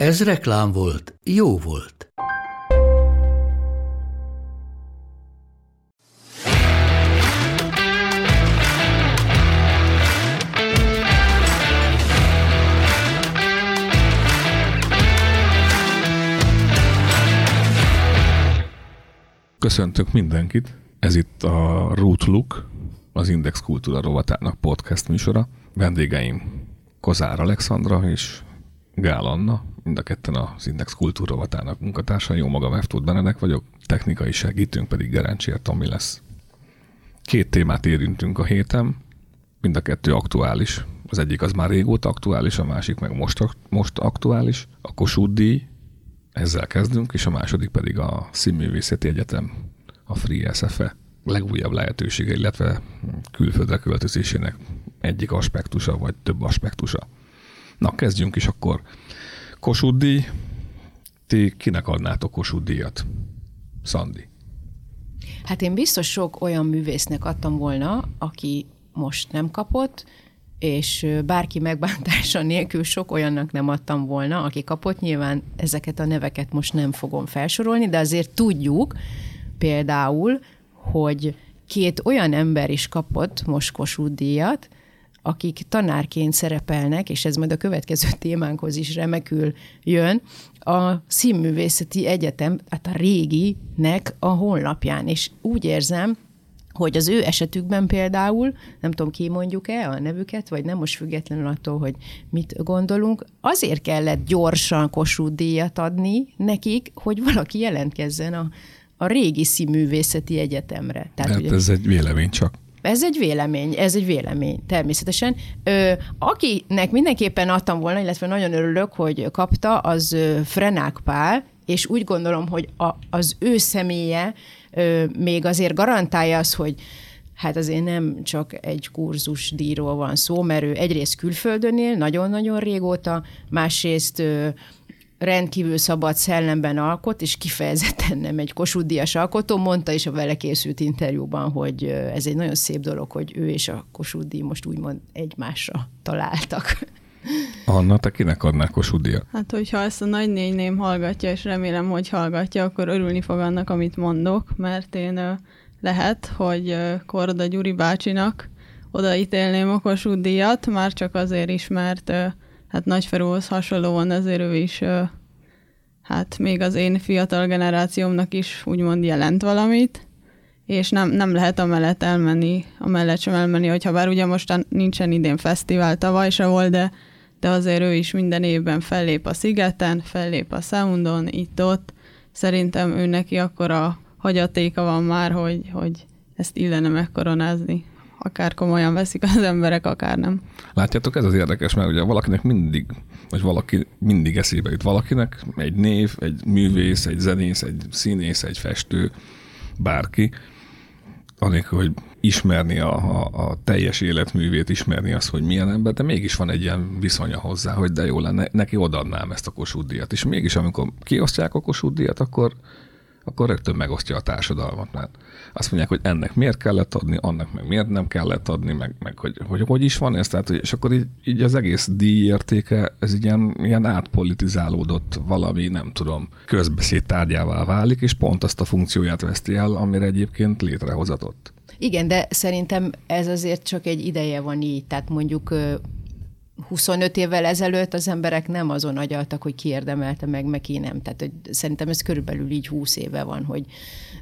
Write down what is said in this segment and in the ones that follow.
Ez reklám volt, jó volt. Köszöntök mindenkit. Ez itt a Root Look, az Index Kultúra rovatának podcast műsora. Vendégeim Kozár Alexandra és Gál Anna, mind a ketten az Index Kultúra rovatának munkatársa. Jó magam, Eftót Benedek vagyok, technikai segítőnk pedig Gerencsér Tomi lesz. Két témát érintünk a héten, mind a kettő aktuális. Az egyik az már régóta aktuális, a másik meg most, most aktuális. A Kossuth díj, ezzel kezdünk, és a második pedig a Színművészeti Egyetem, a Free SFE legújabb lehetősége, illetve külföldre költözésének egyik aspektusa, vagy több aspektusa. Na, kezdjünk is akkor. Kossuth díj. Ti kinek adnátok Kossuth díjat? Szandi. Hát én biztos sok olyan művésznek adtam volna, aki most nem kapott, és bárki megbántása nélkül sok olyannak nem adtam volna, aki kapott. Nyilván ezeket a neveket most nem fogom felsorolni, de azért tudjuk például, hogy két olyan ember is kapott most Kossuth díjat, akik tanárként szerepelnek, és ez majd a következő témánkhoz is remekül jön, a Színművészeti Egyetem, hát a réginek a honlapján. És úgy érzem, hogy az ő esetükben például, nem tudom, ki mondjuk-e a nevüket, vagy nem most függetlenül attól, hogy mit gondolunk, azért kellett gyorsan Kossuth díjat adni nekik, hogy valaki jelentkezzen a, a régi színművészeti egyetemre. Tehát, hát ugye, ez egy vélemény csak. Ez egy vélemény, ez egy vélemény, természetesen. Ö, akinek mindenképpen adtam volna, illetve nagyon örülök, hogy kapta, az Frenák Pál, és úgy gondolom, hogy a, az ő személye ö, még azért garantálja az, hogy hát azért nem csak egy kurzus díjról van szó, mert ő egyrészt külföldön él, nagyon-nagyon régóta, másrészt ö, rendkívül szabad szellemben alkot, és kifejezetten nem egy kosuddias alkotó, mondta is a vele készült interjúban, hogy ez egy nagyon szép dolog, hogy ő és a kosuddi most úgymond egymásra találtak. Anna, te kinek adnál Kossuth Hát, hogyha ezt a nagynényném hallgatja, és remélem, hogy hallgatja, akkor örülni fog annak, amit mondok, mert én lehet, hogy Korda Gyuri bácsinak odaítélném a Kossuth díjat, már csak azért is, mert hát Nagyferóhoz hasonlóan azért ő is hát még az én fiatal generációmnak is úgymond jelent valamit, és nem, nem lehet a mellett elmenni, a mellett sem elmenni, hogyha bár ugye most nincsen idén fesztivál, tavaly se volt, de de azért ő is minden évben fellép a Szigeten, fellép a Soundon, itt-ott. Szerintem ő neki akkor a hagyatéka van már, hogy, hogy ezt illene megkoronázni. Akár komolyan veszik az emberek, akár nem. Látjátok, ez az érdekes, mert ugye valakinek mindig, vagy valaki mindig eszébe jut valakinek, egy név, egy művész, egy zenész, egy színész, egy festő, bárki, anélkül, hogy ismerni a, a, a teljes életművét, ismerni azt, hogy milyen ember, de mégis van egy ilyen viszonya hozzá, hogy de jó lenne, neki odaadnám ezt a Kossuth És mégis, amikor kiosztják a Kossuth akkor akkor rögtön megosztja a társadalmat, mert azt mondják, hogy ennek miért kellett adni, annak meg miért nem kellett adni, meg, meg hogy, hogy hogy is van ez, tehát, és akkor így, így az egész díjértéke, ez ilyen, ilyen átpolitizálódott valami, nem tudom, közbeszéd tárgyává válik, és pont azt a funkcióját veszti el, amire egyébként létrehozatott. Igen, de szerintem ez azért csak egy ideje van így, tehát mondjuk 25 évvel ezelőtt az emberek nem azon agyaltak, hogy ki érdemelte meg, meg ki nem. Tehát hogy szerintem ez körülbelül így 20 éve van, hogy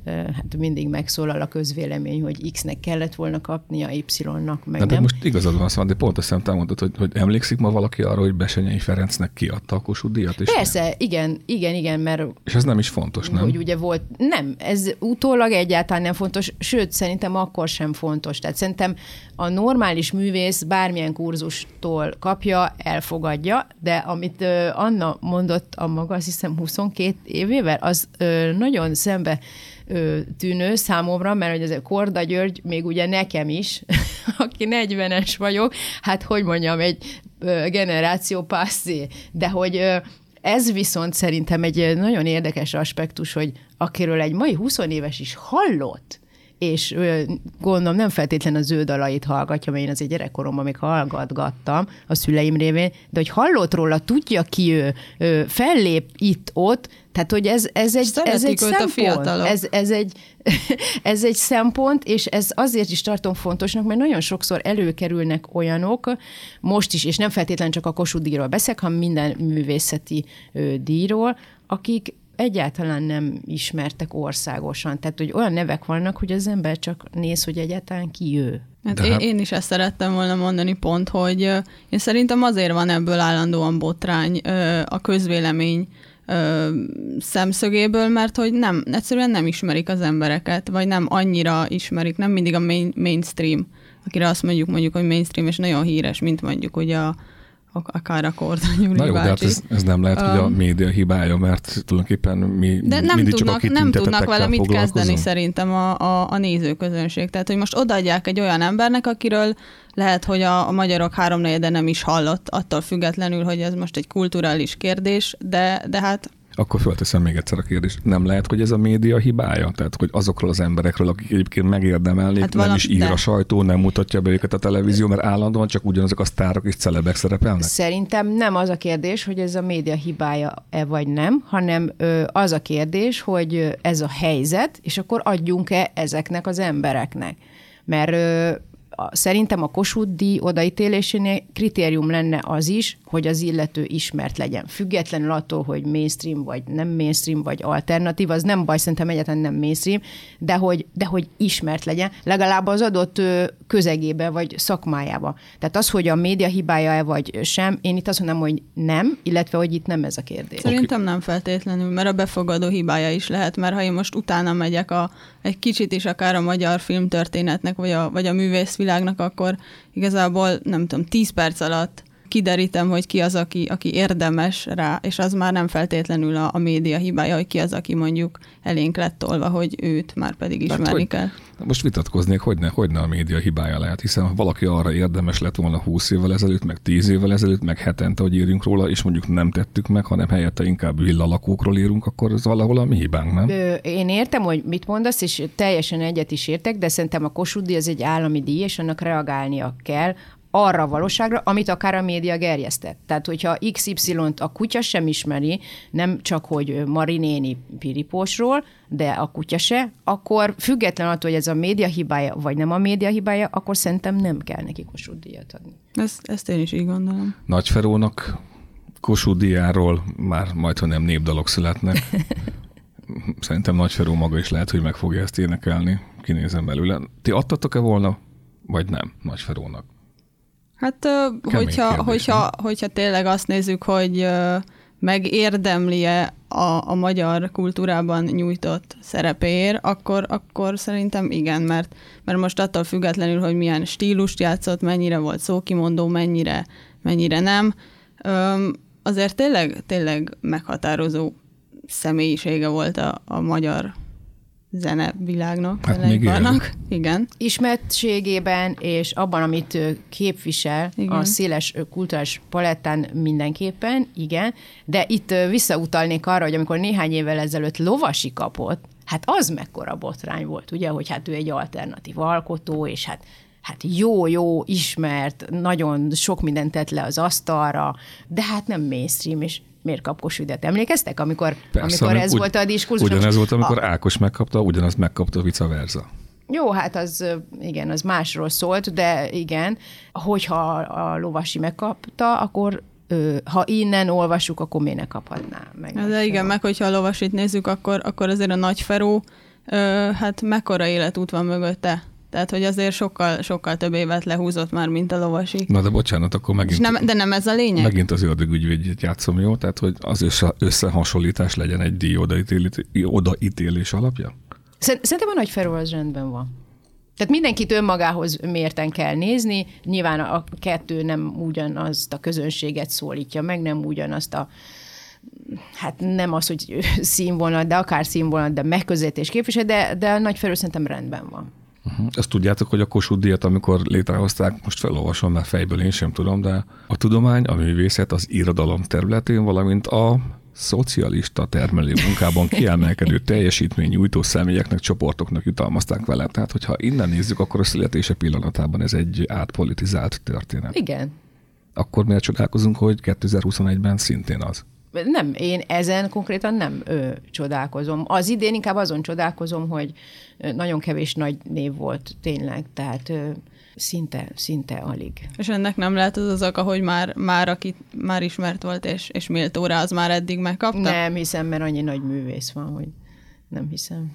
hát mindig megszólal a közvélemény, hogy X-nek kellett volna kapnia, Y-nak meg de, de nem. most igazad van, szóval, de pont azt hiszem, mondtad, hogy, hogy emlékszik ma valaki arra, hogy Besenyei Ferencnek kiadta a Kossuth díjat? És Persze, nem? igen, igen, igen, mert... És ez nem is fontos, nem? Hogy ugye volt, nem, ez utólag egyáltalán nem fontos, sőt, szerintem akkor sem fontos. Tehát szerintem a normális művész bármilyen kurzustól kapja, elfogadja, de amit Anna mondott a maga, azt hiszem 22 évével, az nagyon szembe tűnő számomra, mert hogy ez Korda György, még ugye nekem is, aki 40-es vagyok, hát hogy mondjam, egy generáció passzé, de hogy ez viszont szerintem egy nagyon érdekes aspektus, hogy akiről egy mai 20 éves is hallott, és gondolom nem feltétlen az ő dalait hallgatja, mert én azért gyerekkoromban még hallgatgattam a szüleim révén, de hogy hallott róla, tudja ki ő, ö, fellép itt-ott, tehát hogy ez, ez egy, ez egy szempont. Ez, ez, egy, ez egy szempont, és ez azért is tartom fontosnak, mert nagyon sokszor előkerülnek olyanok, most is, és nem feltétlenül csak a Kossuth díjról beszélek, hanem minden művészeti díjról, akik egyáltalán nem ismertek országosan. Tehát, hogy olyan nevek vannak, hogy az ember csak néz, hogy egyáltalán ki ő. Hát én, hát- én is ezt szerettem volna mondani pont, hogy én szerintem azért van ebből állandóan botrány a közvélemény szemszögéből, mert hogy nem, egyszerűen nem ismerik az embereket, vagy nem annyira ismerik, nem mindig a main, mainstream, akire azt mondjuk mondjuk, hogy mainstream, és nagyon híres, mint mondjuk ugye a akár a Kordony Na jó, de hát ez, ez nem lehet, hogy a média hibája, mert tulajdonképpen mi de nem tudnak, csak nem tudnak vele mit kezdeni szerintem a, a, a nézőközönség. Tehát, hogy most odaadják egy olyan embernek, akiről lehet, hogy a, a magyarok háromnegyede nem is hallott, attól függetlenül, hogy ez most egy kulturális kérdés, de, de hát akkor fölteszem még egyszer a kérdést. Nem lehet, hogy ez a média hibája? Tehát, hogy azokról az emberekről, akik egyébként megérdemelnék, hát nem is ír de... a sajtó, nem mutatja be őket a televízió, mert állandóan csak ugyanazok a sztárok és celebek szerepelnek? Szerintem nem az a kérdés, hogy ez a média hibája-e vagy nem, hanem az a kérdés, hogy ez a helyzet, és akkor adjunk-e ezeknek az embereknek. Mert szerintem a Kossuth díj odaítélésénél kritérium lenne az is, hogy az illető ismert legyen. Függetlenül attól, hogy mainstream, vagy nem mainstream, vagy alternatív, az nem baj, szerintem egyáltalán nem mainstream, de hogy, de hogy ismert legyen, legalább az adott közegébe, vagy szakmájába. Tehát az, hogy a média hibája-e, vagy sem, én itt azt mondom, hogy nem, illetve, hogy itt nem ez a kérdés. Szerintem nem feltétlenül, mert a befogadó hibája is lehet, mert ha én most utána megyek a, egy kicsit is akár a magyar filmtörténetnek, vagy a, vagy a művészvilágnak, akkor igazából nem tudom, 10 perc alatt kiderítem, hogy ki az, aki, aki érdemes rá, és az már nem feltétlenül a, a média hibája, hogy ki az, aki mondjuk elénk lett tolva, hogy őt már pedig hát ismerni hát, kell. Most vitatkoznék, hogy ne, hogy ne a média hibája lehet, hiszen ha valaki arra érdemes lett volna 20 évvel ezelőtt, meg 10 évvel ezelőtt, meg hetente, hogy írjunk róla, és mondjuk nem tettük meg, hanem helyette inkább villalakókról írunk, akkor ez valahol a mi hibánk, nem? Ö, én értem, hogy mit mondasz, és teljesen egyet is értek, de szerintem a Kossuth az egy állami díj, és annak reagálnia kell arra a valóságra, amit akár a média gerjesztett. Tehát, hogyha XY-t a kutya sem ismeri, nem csak, hogy Marinéni Piripósról, de a kutya se, akkor független attól, hogy ez a média hibája, vagy nem a média hibája, akkor szerintem nem kell neki Kossuth díjat adni. Ezt, ezt én is így gondolom. Nagyferónak Kossuth díjáról már majd, ha nem népdalok születnek. Szerintem Nagyferó maga is lehet, hogy meg fogja ezt énekelni. Kinézem belőle. Ti adtatok-e volna, vagy nem Nagyferónak? Hát, hogyha, kérdés, hogyha, hogyha tényleg azt nézzük, hogy megérdemli-e a, a magyar kultúrában nyújtott szerepér, akkor, akkor szerintem igen, mert, mert most attól függetlenül, hogy milyen stílust játszott, mennyire volt szókimondó, mennyire, mennyire nem, azért tényleg, tényleg meghatározó személyisége volt a, a magyar zene világnak, hát még vannak. Igen. Ismertségében és abban, amit képvisel igen. a széles kulturális palettán mindenképpen, igen, de itt visszautalnék arra, hogy amikor néhány évvel ezelőtt lovasi kapott, hát az mekkora botrány volt, ugye, hogy hát ő egy alternatív alkotó, és hát hát jó-jó, ismert, nagyon sok mindent tett le az asztalra, de hát nem mainstream, és miért kap Kossuth Emlékeztek, amikor, Persze, amikor ez úgy, volt a diskurzus? Ugyanez volt, amikor a... Ákos megkapta, ugyanaz megkapta vice versa. Jó, hát az, igen, az másról szólt, de igen, hogyha a lovasi megkapta, akkor ha innen olvassuk, akkor miért ne kaphatná meg? De igen, meg hogyha a lovasit nézzük, akkor, akkor azért a nagy feró, hát mekkora életút van mögötte? Tehát, hogy azért sokkal, sokkal több évet lehúzott már, mint a lovasi. Na de bocsánat, akkor megint... nem, de nem ez a lényeg? Megint az ördögügyvédjét játszom, jó? Tehát, hogy az össze, összehasonlítás legyen egy díj odaítélés, odaítélés alapja? Szerintem a nagy Feró az rendben van. Tehát mindenkit önmagához mérten kell nézni, nyilván a kettő nem ugyanazt a közönséget szólítja meg, nem ugyanazt a hát nem az, hogy színvonal, de akár színvonal, de megközelítés képvisel, de, de a nagy felül szerintem rendben van. Uh-huh. Azt tudjátok, hogy a Kossuth díjat, amikor létrehozták, most felolvasom, mert fejből én sem tudom, de a tudomány, a művészet, az irodalom területén, valamint a szocialista termelő munkában kiemelkedő teljesítmény nyújtó személyeknek, csoportoknak jutalmazták vele. Tehát, hogyha innen nézzük, akkor a születése pillanatában ez egy átpolitizált történet. Igen. Akkor miért csodálkozunk, hogy 2021-ben szintén az? Nem, én ezen konkrétan nem ö, csodálkozom. Az idén inkább azon csodálkozom, hogy nagyon kevés nagy név volt tényleg, tehát ö, szinte, szinte alig. És ennek nem lehet az az oka, hogy már, már aki már ismert volt, és, és méltó rá, az már eddig megkapta? Nem hiszem, mert annyi nagy művész van, hogy nem hiszem.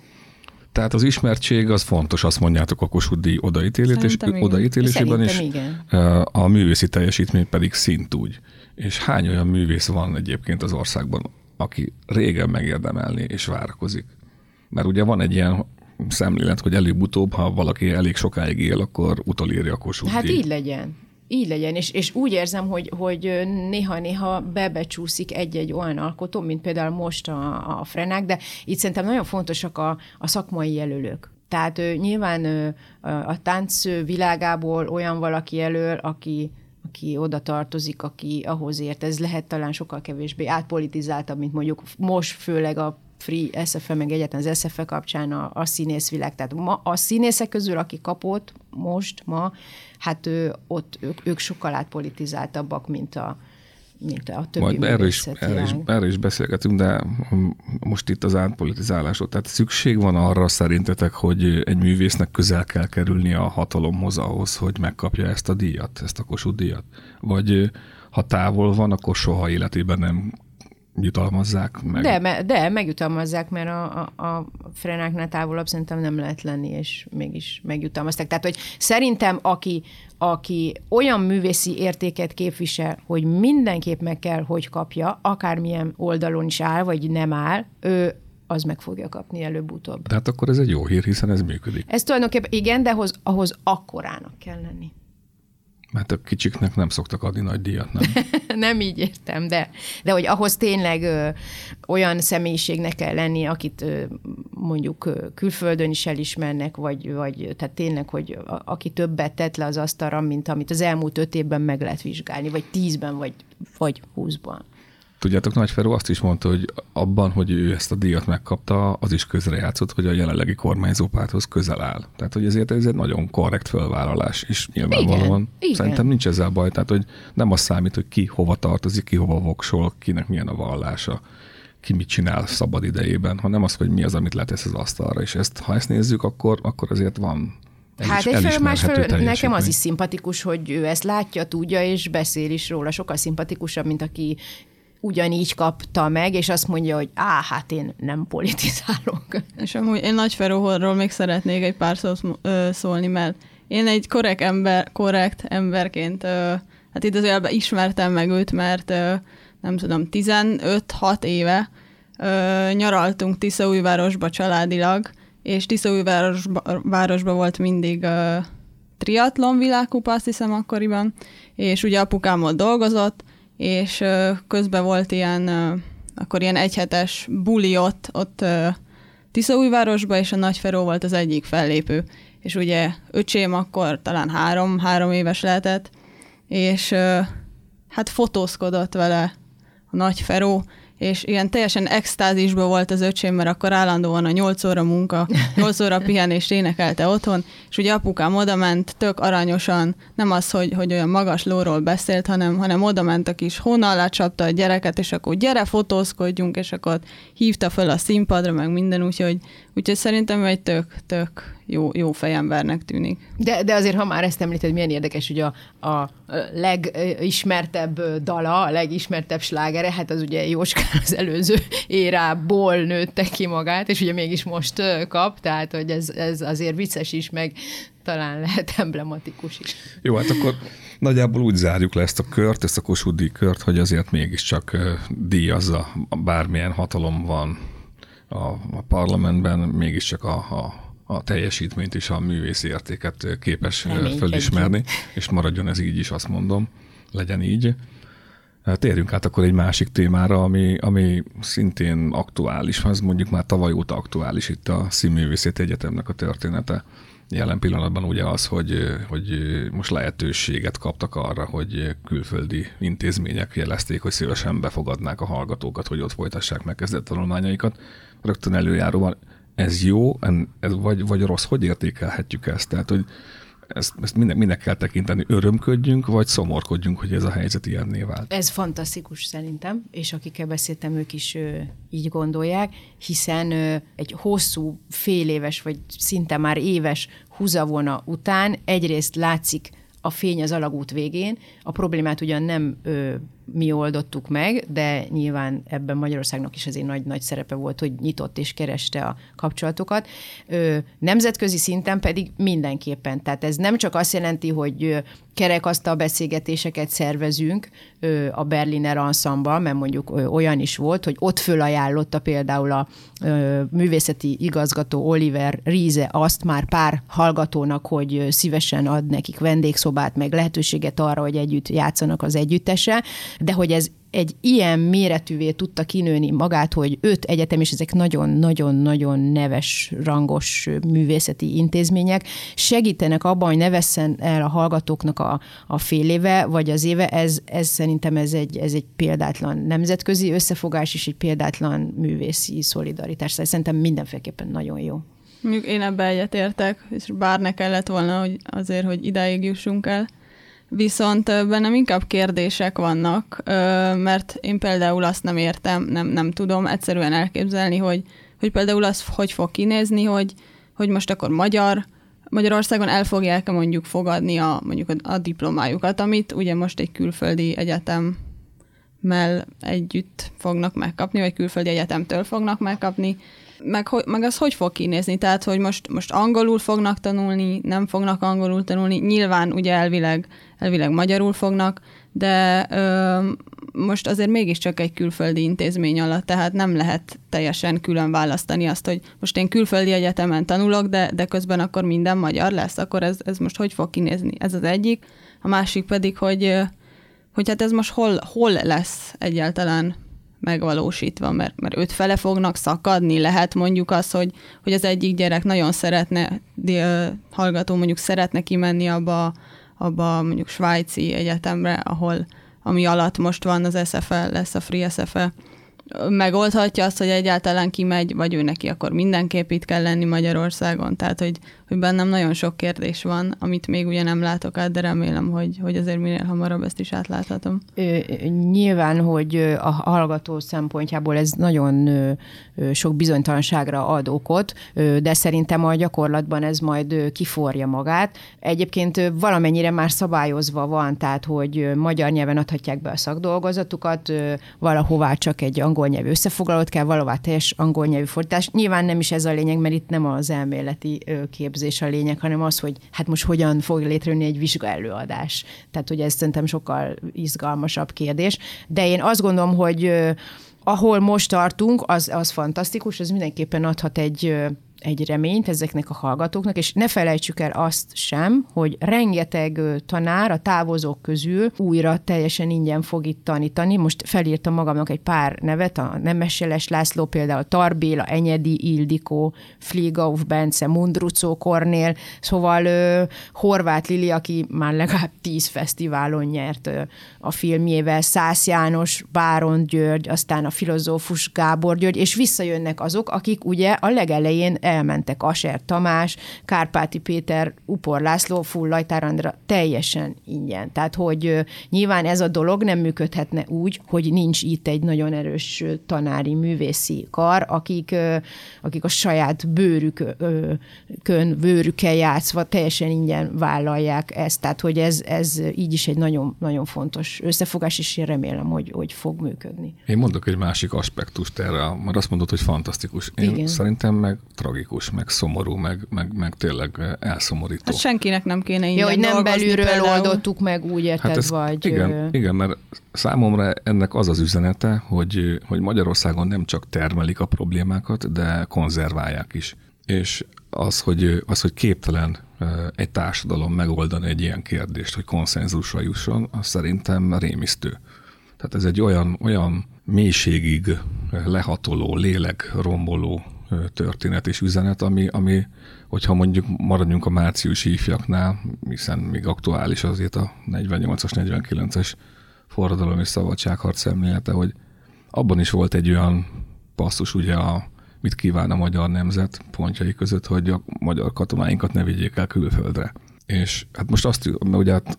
Tehát az ismertség az fontos, azt mondjátok a Kossuth díj odaítélés, és odaítélésében is. Igen. A művészi teljesítmény pedig szintúgy. És hány olyan művész van egyébként az országban, aki régen megérdemelni és várakozik? Mert ugye van egy ilyen szemlélet, hogy előbb-utóbb, ha valaki elég sokáig él, akkor utolírja a Kossuth Hát így legyen. Így legyen, és, és úgy érzem, hogy, hogy néha-néha bebecsúszik egy-egy olyan alkotó, mint például most a, a Frenák, de itt szerintem nagyon fontosak a, a szakmai jelölők. Tehát ő, nyilván ő, a tánc világából olyan valaki jelöl, aki, aki oda tartozik, aki ahhoz ért. Ez lehet talán sokkal kevésbé átpolitizáltabb, mint mondjuk most főleg a Free SFE, meg egyetlen az SFE kapcsán a, a színészvilág. Tehát ma a színészek közül, aki kapott most, ma, hát ő, ott ők, ők sokkal átpolitizáltabbak, mint a, mint a többi Majd erről is, erről, is, erről is beszélgetünk, de most itt az átpolitizálásról. Tehát szükség van arra szerintetek, hogy egy művésznek közel kell kerülni a hatalomhoz ahhoz, hogy megkapja ezt a díjat, ezt a Kossuth díjat? Vagy ha távol van, akkor soha életében nem jutalmazzák meg. De, de megjutalmazzák, mert a, a, a frenáknál távolabb szerintem nem lehet lenni, és mégis megjutalmazták. Tehát, hogy szerintem aki, aki olyan művészi értéket képvisel, hogy mindenképp meg kell, hogy kapja, akármilyen oldalon is áll, vagy nem áll, ő az meg fogja kapni előbb-utóbb. Tehát akkor ez egy jó hír, hiszen ez működik. Ez tulajdonképpen igen, de ahhoz, ahhoz akkorának kell lenni. Mert a kicsiknek nem szoktak adni nagy díjat, nem? nem így értem, de, de hogy ahhoz tényleg ö, olyan személyiségnek kell lenni, akit ö, mondjuk ö, külföldön is elismernek, vagy, vagy tehát tényleg, hogy a, aki többet tett le az asztalra, mint amit az elmúlt öt évben meg lehet vizsgálni, vagy tízben, vagy, vagy húszban. Tudjátok, Nagy Feró azt is mondta, hogy abban, hogy ő ezt a díjat megkapta, az is közrejátszott, hogy a jelenlegi kormányzópárthoz közel áll. Tehát, hogy ezért ez egy nagyon korrekt fölvállalás, és nyilvánvalóan igen, szerintem igen. nincs ezzel baj. Tehát, hogy nem az számít, hogy ki hova tartozik, ki hova voksol, kinek milyen a vallása ki mit csinál szabad idejében, hanem az, hogy mi az, amit letesz az asztalra. És ezt, ha ezt nézzük, akkor, akkor azért van Hát egyfelől másfelől nekem az is szimpatikus, hogy ő ezt látja, tudja, és beszél is róla. Sokkal szimpatikusabb, mint aki ugyanígy kapta meg, és azt mondja, hogy á, hát én nem politizálok. És amúgy én Nagy Feróhorról még szeretnék egy pár szót szólni, mert én egy korrekt, ember, korrekt emberként, hát idézőjelben ismertem meg őt, mert nem tudom, 15-6 éve nyaraltunk Tiszaújvárosba családilag, és Tiszaújvárosba volt mindig triatlon világkupa, azt hiszem akkoriban, és ugye apukám ott dolgozott, és közben volt ilyen, akkor ilyen egyhetes buli ott, ott Tiszaújvárosban, és a Nagyferó volt az egyik fellépő. És ugye öcsém akkor talán három, három éves lehetett, és hát fotózkodott vele a Nagyferó, és ilyen teljesen extázisban volt az öcsém, mert akkor állandóan a 8 óra munka, 8 óra pihenést énekelte otthon, és ugye apukám oda ment tök aranyosan, nem az, hogy, hogy olyan magas lóról beszélt, hanem, hanem oda ment a kis hón alá csapta a gyereket, és akkor gyere, fotózkodjunk, és akkor hívta föl a színpadra, meg minden, úgyhogy, úgyhogy szerintem egy tök, tök jó, jó fejembernek tűnik. De, de azért, ha már ezt említed, milyen érdekes, hogy a, a legismertebb dala, a legismertebb slágere, hát az ugye Jóskán az előző érából nőtte ki magát, és ugye mégis most kap, tehát hogy ez, ez azért vicces is, meg talán lehet emblematikus is. Jó, hát akkor nagyjából úgy zárjuk le ezt a kört, ezt a Kossuth kört, hogy azért mégiscsak díjazza, bármilyen hatalom van a, a parlamentben, mégiscsak a, a a teljesítményt és a művészi értéket képes Remény fölismerni, és maradjon ez így is, azt mondom, legyen így. Hát térjünk át akkor egy másik témára, ami, ami szintén aktuális, az mondjuk már tavaly óta aktuális itt a Színművészeti Egyetemnek a története. Jelen pillanatban ugye az, hogy, hogy most lehetőséget kaptak arra, hogy külföldi intézmények jelezték, hogy szívesen befogadnák a hallgatókat, hogy ott folytassák meg kezdett tanulmányaikat. Rögtön előjáróban ez jó, ez vagy, vagy rossz, hogy értékelhetjük ezt? Tehát, hogy ezt, ezt minden, minek kell tekinteni, örömködjünk, vagy szomorkodjunk, hogy ez a helyzet ilyenné vált? Ez fantasztikus szerintem, és akikkel beszéltem, ők is ö, így gondolják, hiszen ö, egy hosszú, fél éves, vagy szinte már éves húzavona után egyrészt látszik a fény az alagút végén, a problémát ugyan nem ö, mi oldottuk meg, de nyilván ebben Magyarországnak is azért nagy-nagy szerepe volt, hogy nyitott és kereste a kapcsolatokat. Nemzetközi szinten pedig mindenképpen. Tehát ez nem csak azt jelenti, hogy kerekasztal beszélgetéseket szervezünk a Berliner Ensemble, mert mondjuk olyan is volt, hogy ott fölajánlotta például a művészeti igazgató Oliver Riese azt már pár hallgatónak, hogy szívesen ad nekik vendégszobát, meg lehetőséget arra, hogy együtt játszanak az együttese, de hogy ez egy ilyen méretűvé tudta kinőni magát, hogy öt egyetem, és ezek nagyon-nagyon-nagyon neves, rangos művészeti intézmények, segítenek abban, hogy ne vesszen el a hallgatóknak a, a fél éve, vagy az éve, ez, ez szerintem ez egy, ez egy példátlan nemzetközi összefogás, és egy példátlan művészi szolidaritás. Szerintem mindenféleképpen nagyon jó. Mondjuk én ebbe egyetértek, és bár ne kellett volna, hogy azért, hogy idáig jussunk el, Viszont bennem inkább kérdések vannak, mert én például azt nem értem, nem, nem tudom egyszerűen elképzelni, hogy, hogy például az hogy fog kinézni, hogy, hogy most akkor magyar, Magyarországon el fogják mondjuk fogadni a, mondjuk a, a diplomájukat, amit ugye most egy külföldi egyetemmel együtt fognak megkapni, vagy külföldi egyetemtől fognak megkapni, meg, meg az hogy fog kinézni? Tehát, hogy most, most angolul fognak tanulni, nem fognak angolul tanulni, nyilván ugye elvileg, elvileg magyarul fognak, de ö, most azért mégiscsak egy külföldi intézmény alatt, tehát nem lehet teljesen külön választani azt, hogy most én külföldi egyetemen tanulok, de, de közben akkor minden magyar lesz, akkor ez, ez most hogy fog kinézni? Ez az egyik. A másik pedig, hogy, hogy hát ez most hol, hol lesz egyáltalán megvalósítva, mert, mert őt fele fognak szakadni. Lehet mondjuk az, hogy, hogy az egyik gyerek nagyon szeretne, hallgató mondjuk szeretne kimenni abba, abba mondjuk svájci egyetemre, ahol ami alatt most van az SFL, lesz a Free SFL, megoldhatja azt, hogy egyáltalán kimegy, vagy ő neki akkor mindenképp itt kell lenni Magyarországon. Tehát, hogy bennem nagyon sok kérdés van, amit még ugye nem látok át, de remélem, hogy, hogy azért minél hamarabb ezt is átláthatom. Nyilván, hogy a hallgató szempontjából ez nagyon sok bizonytalanságra ad okot, de szerintem a gyakorlatban ez majd kiforja magát. Egyébként valamennyire már szabályozva van, tehát, hogy magyar nyelven adhatják be a szakdolgozatukat, valahová csak egy angol nyelvű összefoglalót kell, valahová teljes angol nyelvű fordítás. Nyilván nem is ez a lényeg, mert itt nem az elméleti képzés a lényeg, hanem az, hogy hát most hogyan fog létrejönni egy vizsgaelőadás. Tehát, hogy ez szerintem sokkal izgalmasabb kérdés. De én azt gondolom, hogy ahol most tartunk, az, az fantasztikus, ez mindenképpen adhat egy egy reményt ezeknek a hallgatóknak, és ne felejtsük el azt sem, hogy rengeteg tanár a távozók közül újra teljesen ingyen fog itt tanítani. Most felírtam magamnak egy pár nevet, a Nemeseles László, például Tarbéla, Enyedi, Ildikó, Fligauf, Bence, Mundrucó, Kornél, szóval uh, Horváth Lili, aki már legalább tíz fesztiválon nyert a filmjével, Szász János, Báron György, aztán a filozófus Gábor György, és visszajönnek azok, akik ugye a legelején elmentek Aser Tamás, Kárpáti Péter, Upor László, Fullajtár Andra teljesen ingyen. Tehát, hogy nyilván ez a dolog nem működhetne úgy, hogy nincs itt egy nagyon erős tanári művészi kar, akik, akik a saját bőrükön, bőrükkel játszva teljesen ingyen vállalják ezt. Tehát, hogy ez, ez így is egy nagyon, nagyon fontos összefogás, és én remélem, hogy, hogy fog működni. Én mondok egy másik aspektust erre, mert azt mondod, hogy fantasztikus. Én Igen. szerintem meg tragikus tragikus, meg szomorú, meg, meg, meg tényleg elszomorító. Hát senkinek nem kéne így ja, hogy nem belülről például. oldottuk meg, úgy érted, hát ez, vagy... Igen, igen, mert számomra ennek az az üzenete, hogy, hogy Magyarországon nem csak termelik a problémákat, de konzerválják is. És az, hogy, az, hogy képtelen egy társadalom megoldani egy ilyen kérdést, hogy konszenzusra jusson, az szerintem rémisztő. Tehát ez egy olyan, olyan mélységig lehatoló, lélek-romboló történet és üzenet, ami, ami, hogyha mondjuk maradjunk a márciusi ifjaknál, hiszen még aktuális azért a 48-as, 49-es forradalom és szabadságharc szemlélete, hogy abban is volt egy olyan passzus ugye a mit kíván a magyar nemzet pontjai között, hogy a magyar katonáinkat ne vigyék el külföldre. És hát most azt, ugye hát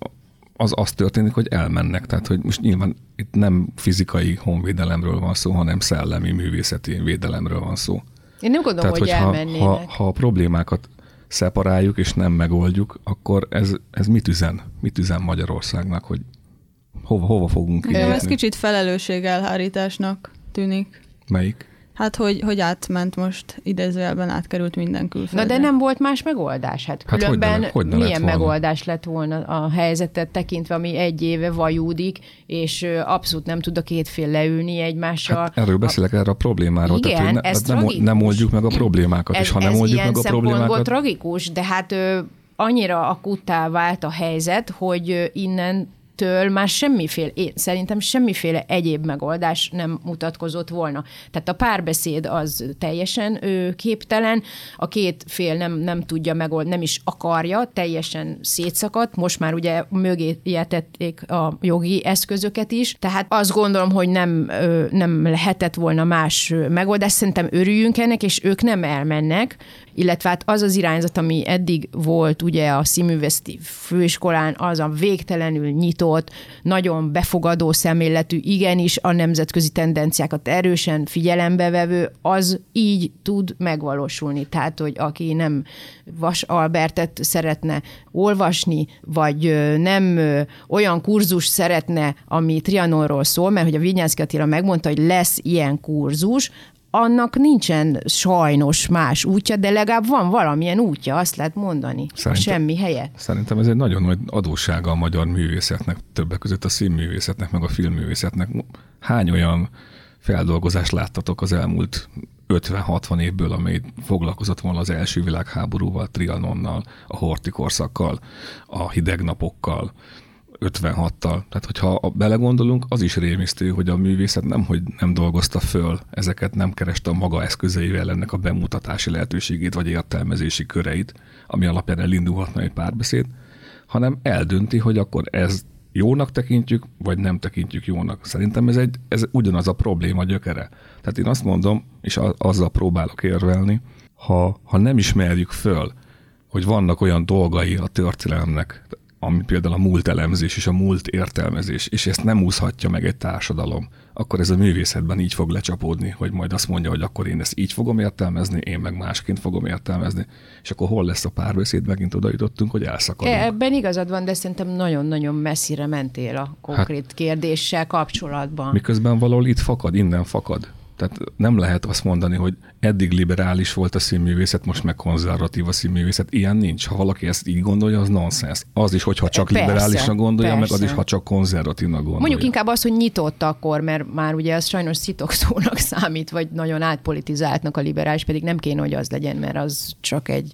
az az történik, hogy elmennek. Tehát, hogy most nyilván itt nem fizikai honvédelemről van szó, hanem szellemi, művészeti védelemről van szó. Én nem gondolom, Tehát, hogy elmennének. Ha, ha a problémákat szeparáljuk és nem megoldjuk, akkor ez, ez mit üzen? Mit üzen Magyarországnak, hogy hova, hova fogunk kinyitni? Ez kicsit felelősségelhárításnak tűnik. Melyik? Hát, hogy, hogy átment most idézőjelben, átkerült minden külföldre. Na de nem volt más megoldás? Hát, hát különben hogy ne, hogy ne milyen lett megoldás lett volna a helyzetet tekintve, ami egy éve vajúdik, és abszolút nem tud a két fél leülni egymással. Hát erről beszélek, a... erre a problémáról. Igen, tehát, hogy ne, ez nem, nem oldjuk meg a problémákat, ez, és ha nem oldjuk meg a problémákat... tragikus, de hát ö, annyira akuttá vált a helyzet, hogy innen től már semmiféle, én szerintem semmiféle egyéb megoldás nem mutatkozott volna. Tehát a párbeszéd az teljesen ő, képtelen, a két fél nem, nem tudja megoldani, nem is akarja, teljesen szétszakadt, most már ugye mögé tették a jogi eszközöket is, tehát azt gondolom, hogy nem, nem lehetett volna más megoldás, szerintem örüljünk ennek, és ők nem elmennek, illetve hát az az irányzat, ami eddig volt ugye a színművészeti főiskolán, az a végtelenül nyitott, nagyon befogadó szemléletű, igenis a nemzetközi tendenciákat erősen figyelembe vevő, az így tud megvalósulni. Tehát, hogy aki nem Vas Albertet szeretne olvasni, vagy nem olyan kurzus szeretne, ami Trianonról szól, mert hogy a Vinyánszki Attila megmondta, hogy lesz ilyen kurzus, annak nincsen sajnos más útja, de legalább van valamilyen útja, azt lehet mondani, szerintem, semmi helye. Szerintem ez egy nagyon nagy adóssága a magyar művészetnek, többek között a színművészetnek, meg a filmművészetnek. Hány olyan feldolgozást láttatok az elmúlt 50-60 évből, amely foglalkozott volna az első világháborúval, Trianonnal, a Horti korszakkal, a hideg napokkal, 56-tal. Tehát, hogyha belegondolunk, az is rémisztő, hogy a művészet nem, hogy nem dolgozta föl ezeket, nem kereste a maga eszközeivel ennek a bemutatási lehetőségét, vagy értelmezési köreit, ami alapján elindulhatna egy párbeszéd, hanem eldönti, hogy akkor ez jónak tekintjük, vagy nem tekintjük jónak. Szerintem ez, egy, ez ugyanaz a probléma gyökere. Tehát én azt mondom, és azzal próbálok érvelni, ha, ha nem ismerjük föl, hogy vannak olyan dolgai a történelemnek, ami például a múlt elemzés és a múlt értelmezés, és ezt nem úszhatja meg egy társadalom, akkor ez a művészetben így fog lecsapódni, hogy majd azt mondja, hogy akkor én ezt így fogom értelmezni, én meg másként fogom értelmezni, és akkor hol lesz a párbeszéd, megint oda jutottunk, hogy elszakadunk. Ebben igazad van, de szerintem nagyon-nagyon messzire mentél a konkrét hát, kérdéssel kapcsolatban. Miközben valahol itt fakad, innen fakad. Tehát nem lehet azt mondani, hogy eddig liberális volt a színművészet, most meg konzervatív a színművészet. Ilyen nincs. Ha valaki ezt így gondolja, az nonsens. Az is, hogyha csak persze, liberálisnak gondolja, persze. meg az is, ha csak konzervatívnak gondolja. Mondjuk inkább az, hogy nyitott akkor, mert már ugye az sajnos szitokszónak számít, vagy nagyon átpolitizáltnak a liberális, pedig nem kéne, hogy az legyen, mert az csak egy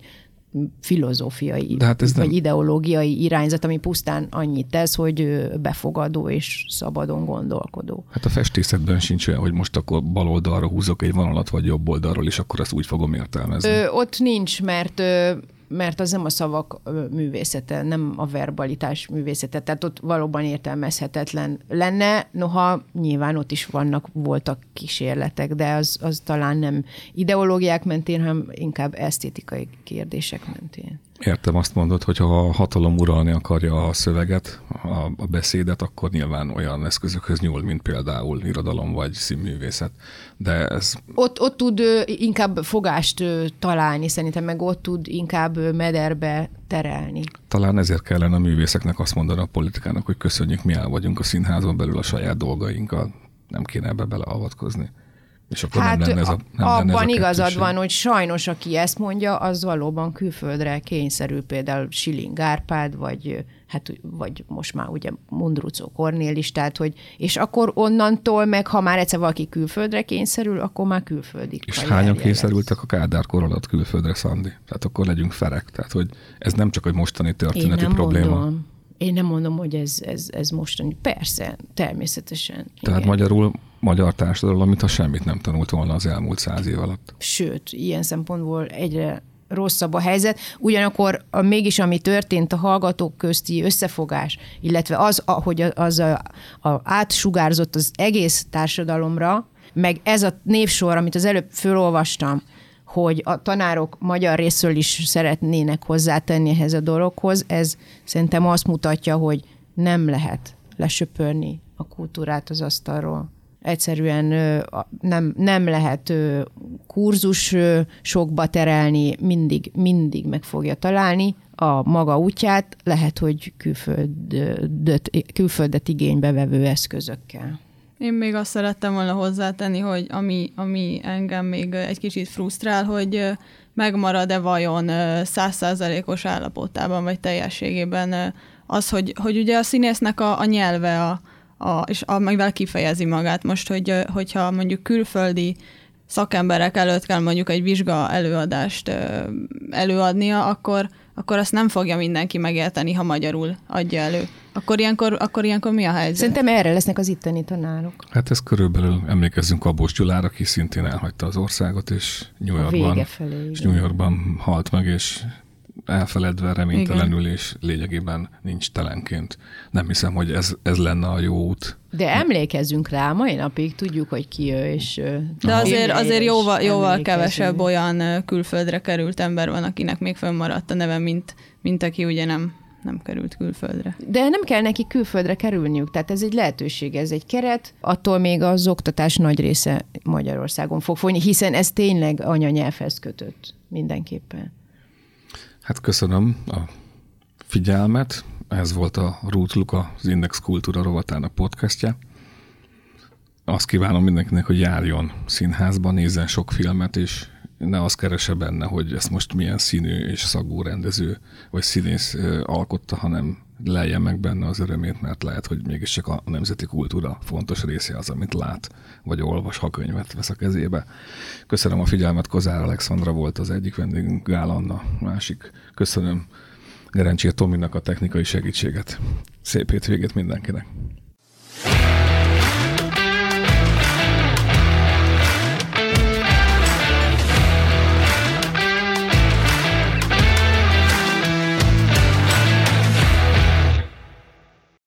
filozófiai De hát ez vagy nem... ideológiai irányzat, ami pusztán annyit tesz, hogy befogadó és szabadon gondolkodó. Hát a festészetben sincs olyan, hogy most akkor bal oldalra húzok egy vonalat, vagy jobb oldalról, és akkor azt úgy fogom értelmezni. Ö, ott nincs, mert ö, mert az nem a szavak művészete, nem a verbalitás művészete, tehát ott valóban értelmezhetetlen lenne, noha nyilván ott is vannak, voltak kísérletek, de az, az talán nem ideológiák mentén, hanem inkább esztétikai kérdések mentén. Értem, azt mondod, hogy ha a hatalom uralni akarja a szöveget, a, a beszédet, akkor nyilván olyan eszközökhöz nyúl, mint például irodalom vagy színművészet. De ez... Ott, ott tud inkább fogást találni, szerintem meg ott tud inkább mederbe terelni. Talán ezért kellene a művészeknek azt mondani a politikának, hogy köszönjük, mi el vagyunk a színházon belül a saját dolgainkkal. Nem kéne ebbe beleavatkozni. És akkor Hát nem lenne ez a, nem abban lenne ez a igazad kettőség. van, hogy sajnos aki ezt mondja, az valóban külföldre kényszerül, például Siling Árpád, vagy hát vagy most már ugye Mundrucó Kornél is, tehát hogy, és akkor onnantól meg, ha már egyszer valaki külföldre kényszerül, akkor már külföldi És hányan kényszerültek a Kádár kor alatt külföldre, Szandi? Tehát akkor legyünk ferek. Tehát, hogy ez nem csak egy mostani Én történeti probléma. mondom. Én nem mondom, hogy ez, ez, ez mostani. Persze, természetesen. Tehát igen. magyarul magyar társadalom, mintha semmit nem tanult volna az elmúlt száz év alatt. sőt, ilyen szempontból egyre rosszabb a helyzet. Ugyanakkor a, mégis, ami történt a hallgatók közti összefogás, illetve az, ahogy az a, a átsugárzott az egész társadalomra, meg ez a névsor, amit az előbb fölolvastam, hogy a tanárok magyar részről is szeretnének hozzátenni ehhez a dologhoz, ez szerintem azt mutatja, hogy nem lehet lesöpörni a kultúrát az asztalról. Egyszerűen nem, nem lehet kurzus sokba terelni, mindig, mindig meg fogja találni a maga útját, lehet, hogy külföldet, külföldet igénybe vevő eszközökkel. Én még azt szerettem volna hozzátenni, hogy ami, ami engem még egy kicsit frusztrál, hogy megmarad-e vajon százszázalékos állapotában, vagy teljességében az, hogy, hogy ugye a színésznek a, a nyelve, a, a, és amivel kifejezi magát. Most, hogy, hogyha mondjuk külföldi szakemberek előtt kell mondjuk egy vizsga előadást előadnia, akkor, akkor azt nem fogja mindenki megérteni, ha magyarul adja elő. Akkor ilyenkor, akkor ilyenkor mi a helyzet? Szerintem erre lesznek az itteni tanárok. Hát ez körülbelül emlékezzünk Abos Gyulára, aki szintén elhagyta az országot, és New A Yorkban, vége felé. és. New Yorkban halt meg, és elfeledve, reménytelenül, és lényegében nincs telenként. Nem hiszem, hogy ez, ez lenne a jó út. De emlékezzünk rá, mai napig tudjuk, hogy ki ő, és... De azért, azért jóval, jóval emlékezünk. kevesebb olyan külföldre került ember van, akinek még fönnmaradt a neve, mint, mint aki ugye nem, nem került külföldre. De nem kell neki külföldre kerülniük, tehát ez egy lehetőség, ez egy keret, attól még az oktatás nagy része Magyarországon fog folyni, hiszen ez tényleg anyanyelvhez kötött mindenképpen. Hát köszönöm a figyelmet. Ez volt a Ruth Luka, az Index Kultúra rovatának podcastja. Azt kívánom mindenkinek, hogy járjon színházba, nézzen sok filmet, és ne azt keresse benne, hogy ezt most milyen színű és szagú rendező vagy színész alkotta, hanem lelje meg benne az örömét, mert lehet, hogy mégiscsak a nemzeti kultúra fontos része az, amit lát, vagy olvas, ha könyvet vesz a kezébe. Köszönöm a figyelmet, Kozár Alexandra volt az egyik vendégünk, Gál Anna másik. Köszönöm Gerencsér Tominak a technikai segítséget. Szép hétvégét mindenkinek!